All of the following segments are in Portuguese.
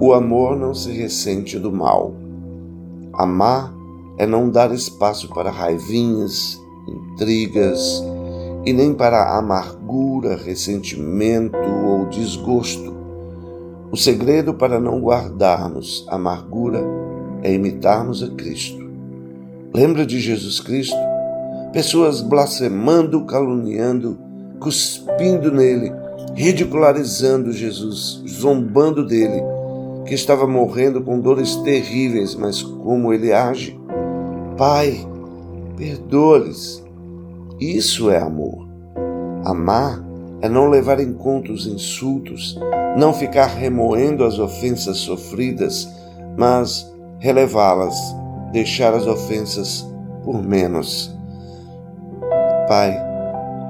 O amor não se ressente do mal. Amar é não dar espaço para raivinhas, intrigas e nem para amargura, ressentimento ou desgosto. O segredo para não guardarmos amargura é imitarmos a Cristo. Lembra de Jesus Cristo? Pessoas blasfemando, caluniando, cuspindo nele, ridicularizando Jesus, zombando dele, que estava morrendo com dores terríveis, mas como ele age? Pai, perdoa-lhes. Isso é amor. Amar é não levar em conta os insultos, não ficar remoendo as ofensas sofridas, mas relevá-las, deixar as ofensas por menos. Pai,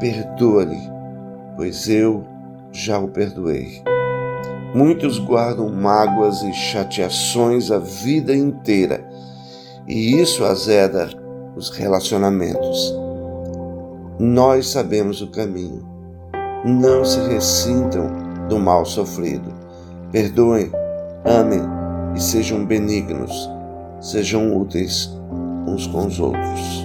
perdoa-lhe, pois eu já o perdoei. Muitos guardam mágoas e chateações a vida inteira, e isso azeda os relacionamentos. Nós sabemos o caminho. Não se ressintam do mal sofrido. Perdoem, amem e sejam benignos, sejam úteis uns com os outros.